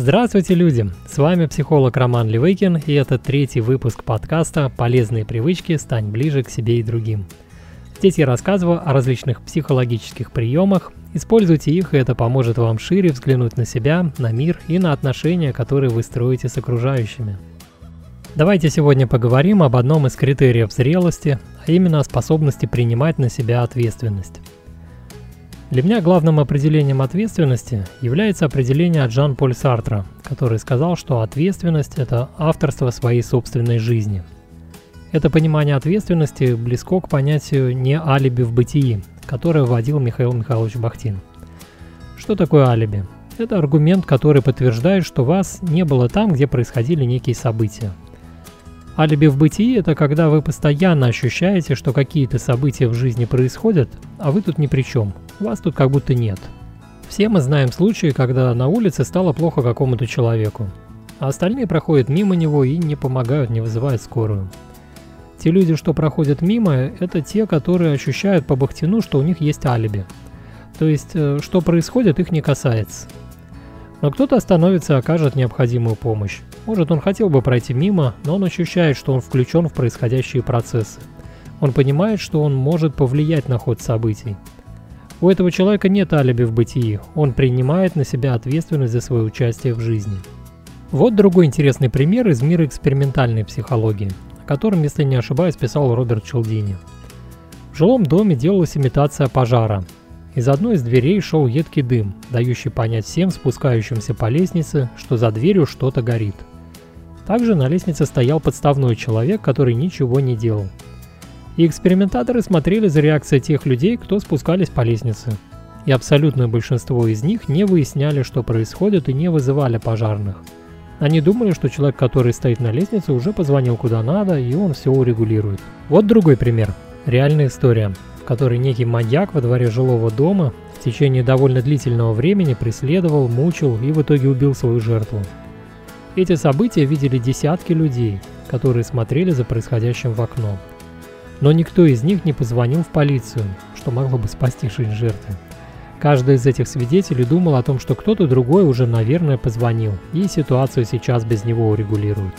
Здравствуйте, люди! С вами психолог Роман Левыкин, и это третий выпуск подкаста «Полезные привычки. Стань ближе к себе и другим». Здесь я рассказываю о различных психологических приемах. Используйте их, и это поможет вам шире взглянуть на себя, на мир и на отношения, которые вы строите с окружающими. Давайте сегодня поговорим об одном из критериев зрелости, а именно о способности принимать на себя ответственность. Для меня главным определением ответственности является определение от Жан-Поль Сартра, который сказал, что ответственность – это авторство своей собственной жизни. Это понимание ответственности близко к понятию «не алиби в бытии», которое вводил Михаил Михайлович Бахтин. Что такое алиби? Это аргумент, который подтверждает, что вас не было там, где происходили некие события – Алиби в бытии – это когда вы постоянно ощущаете, что какие-то события в жизни происходят, а вы тут ни при чем, вас тут как будто нет. Все мы знаем случаи, когда на улице стало плохо какому-то человеку, а остальные проходят мимо него и не помогают, не вызывают скорую. Те люди, что проходят мимо, это те, которые ощущают по Бахтину, что у них есть алиби. То есть, э, что происходит, их не касается. Но кто-то остановится и окажет необходимую помощь. Может, он хотел бы пройти мимо, но он ощущает, что он включен в происходящие процессы. Он понимает, что он может повлиять на ход событий. У этого человека нет алиби в бытии, он принимает на себя ответственность за свое участие в жизни. Вот другой интересный пример из мира экспериментальной психологии, о котором, если не ошибаюсь, писал Роберт Челдини. В жилом доме делалась имитация пожара, из одной из дверей шел едкий дым, дающий понять всем спускающимся по лестнице, что за дверью что-то горит. Также на лестнице стоял подставной человек, который ничего не делал. И экспериментаторы смотрели за реакцией тех людей, кто спускались по лестнице. И абсолютное большинство из них не выясняли, что происходит и не вызывали пожарных. Они думали, что человек, который стоит на лестнице, уже позвонил куда надо, и он все урегулирует. Вот другой пример. Реальная история который некий маньяк во дворе жилого дома в течение довольно длительного времени преследовал, мучил и в итоге убил свою жертву. Эти события видели десятки людей, которые смотрели за происходящим в окно. Но никто из них не позвонил в полицию, что могло бы спасти жизнь жертвы. Каждый из этих свидетелей думал о том, что кто-то другой уже, наверное, позвонил, и ситуацию сейчас без него урегулируют.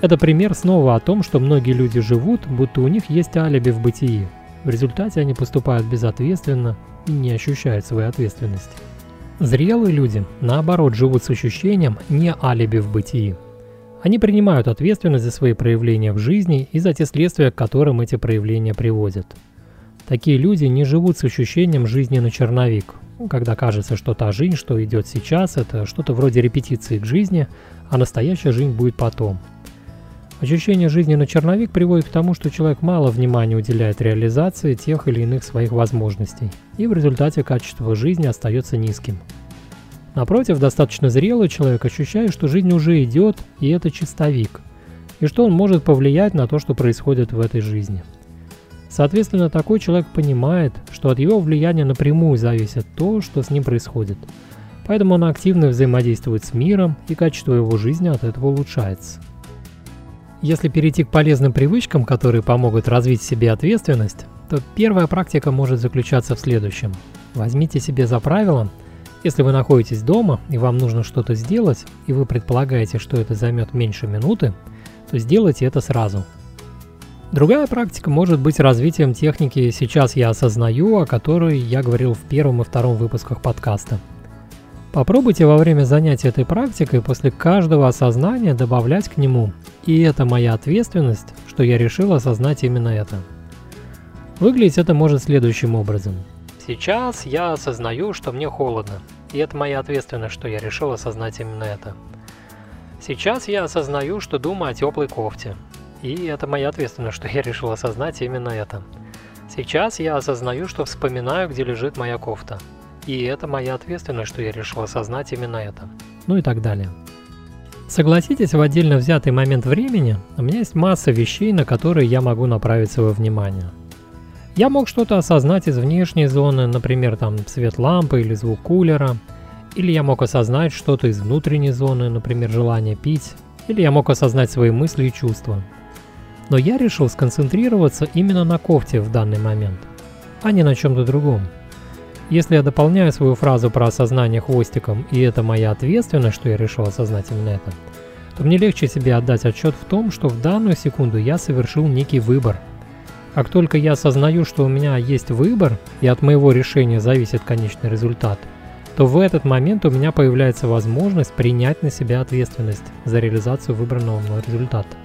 Это пример снова о том, что многие люди живут, будто у них есть алиби в бытии, в результате они поступают безответственно и не ощущают своей ответственности. Зрелые люди, наоборот, живут с ощущением не алиби в бытии. Они принимают ответственность за свои проявления в жизни и за те следствия, к которым эти проявления приводят. Такие люди не живут с ощущением жизни на черновик, когда кажется, что та жизнь, что идет сейчас, это что-то вроде репетиции к жизни, а настоящая жизнь будет потом – Ощущение жизни на черновик приводит к тому, что человек мало внимания уделяет реализации тех или иных своих возможностей, и в результате качество жизни остается низким. Напротив, достаточно зрелый человек ощущает, что жизнь уже идет, и это чистовик, и что он может повлиять на то, что происходит в этой жизни. Соответственно, такой человек понимает, что от его влияния напрямую зависит то, что с ним происходит. Поэтому он активно взаимодействует с миром, и качество его жизни от этого улучшается. Если перейти к полезным привычкам, которые помогут развить в себе ответственность, то первая практика может заключаться в следующем. Возьмите себе за правило, если вы находитесь дома и вам нужно что-то сделать, и вы предполагаете, что это займет меньше минуты, то сделайте это сразу. Другая практика может быть развитием техники «сейчас я осознаю», о которой я говорил в первом и втором выпусках подкаста – Попробуйте во время занятия этой практикой после каждого осознания добавлять к нему «И это моя ответственность, что я решил осознать именно это». Выглядеть это может следующим образом. Сейчас я осознаю, что мне холодно, и это моя ответственность, что я решил осознать именно это. Сейчас я осознаю, что думаю о теплой кофте, и это моя ответственность, что я решил осознать именно это. Сейчас я осознаю, что вспоминаю, где лежит моя кофта, и это моя ответственность, что я решил осознать именно это. Ну и так далее. Согласитесь, в отдельно взятый момент времени у меня есть масса вещей, на которые я могу направить свое внимание. Я мог что-то осознать из внешней зоны, например, там свет лампы или звук кулера, или я мог осознать что-то из внутренней зоны, например, желание пить, или я мог осознать свои мысли и чувства. Но я решил сконцентрироваться именно на кофте в данный момент, а не на чем-то другом. Если я дополняю свою фразу про осознание хвостиком, и это моя ответственность, что я решил именно это, то мне легче себе отдать отчет в том, что в данную секунду я совершил некий выбор. Как только я осознаю, что у меня есть выбор, и от моего решения зависит конечный результат, то в этот момент у меня появляется возможность принять на себя ответственность за реализацию выбранного мной результата.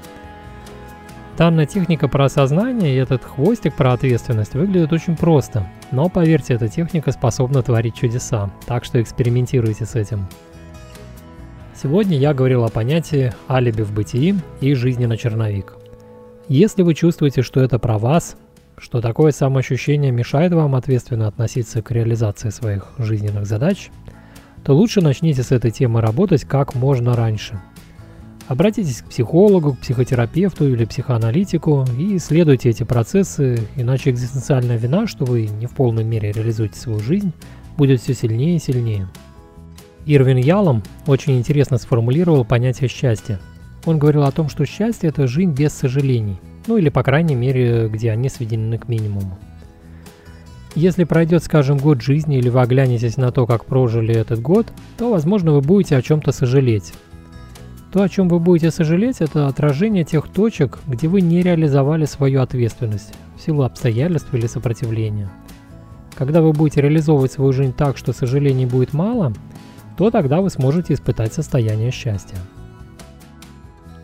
Данная техника про осознание и этот хвостик про ответственность выглядят очень просто, но поверьте, эта техника способна творить чудеса, так что экспериментируйте с этим. Сегодня я говорил о понятии алиби в бытии и жизни на черновик. Если вы чувствуете, что это про вас, что такое самоощущение мешает вам ответственно относиться к реализации своих жизненных задач, то лучше начните с этой темы работать как можно раньше. Обратитесь к психологу, к психотерапевту или психоаналитику и исследуйте эти процессы, иначе экзистенциальная вина, что вы не в полной мере реализуете свою жизнь, будет все сильнее и сильнее. Ирвин Ялом очень интересно сформулировал понятие счастья. Он говорил о том, что счастье – это жизнь без сожалений, ну или, по крайней мере, где они сведены к минимуму. Если пройдет, скажем, год жизни или вы оглянетесь на то, как прожили этот год, то, возможно, вы будете о чем-то сожалеть. То, о чем вы будете сожалеть, это отражение тех точек, где вы не реализовали свою ответственность в силу обстоятельств или сопротивления. Когда вы будете реализовывать свою жизнь так, что сожалений будет мало, то тогда вы сможете испытать состояние счастья.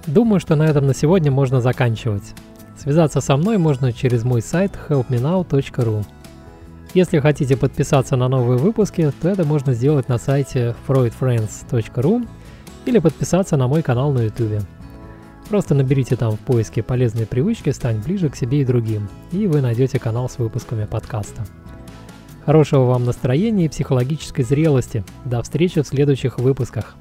Думаю, что на этом на сегодня можно заканчивать. Связаться со мной можно через мой сайт helpmenow.ru. Если хотите подписаться на новые выпуски, то это можно сделать на сайте freudfriends.ru или подписаться на мой канал на YouTube. Просто наберите там в поиске полезные привычки «Стань ближе к себе и другим», и вы найдете канал с выпусками подкаста. Хорошего вам настроения и психологической зрелости. До встречи в следующих выпусках.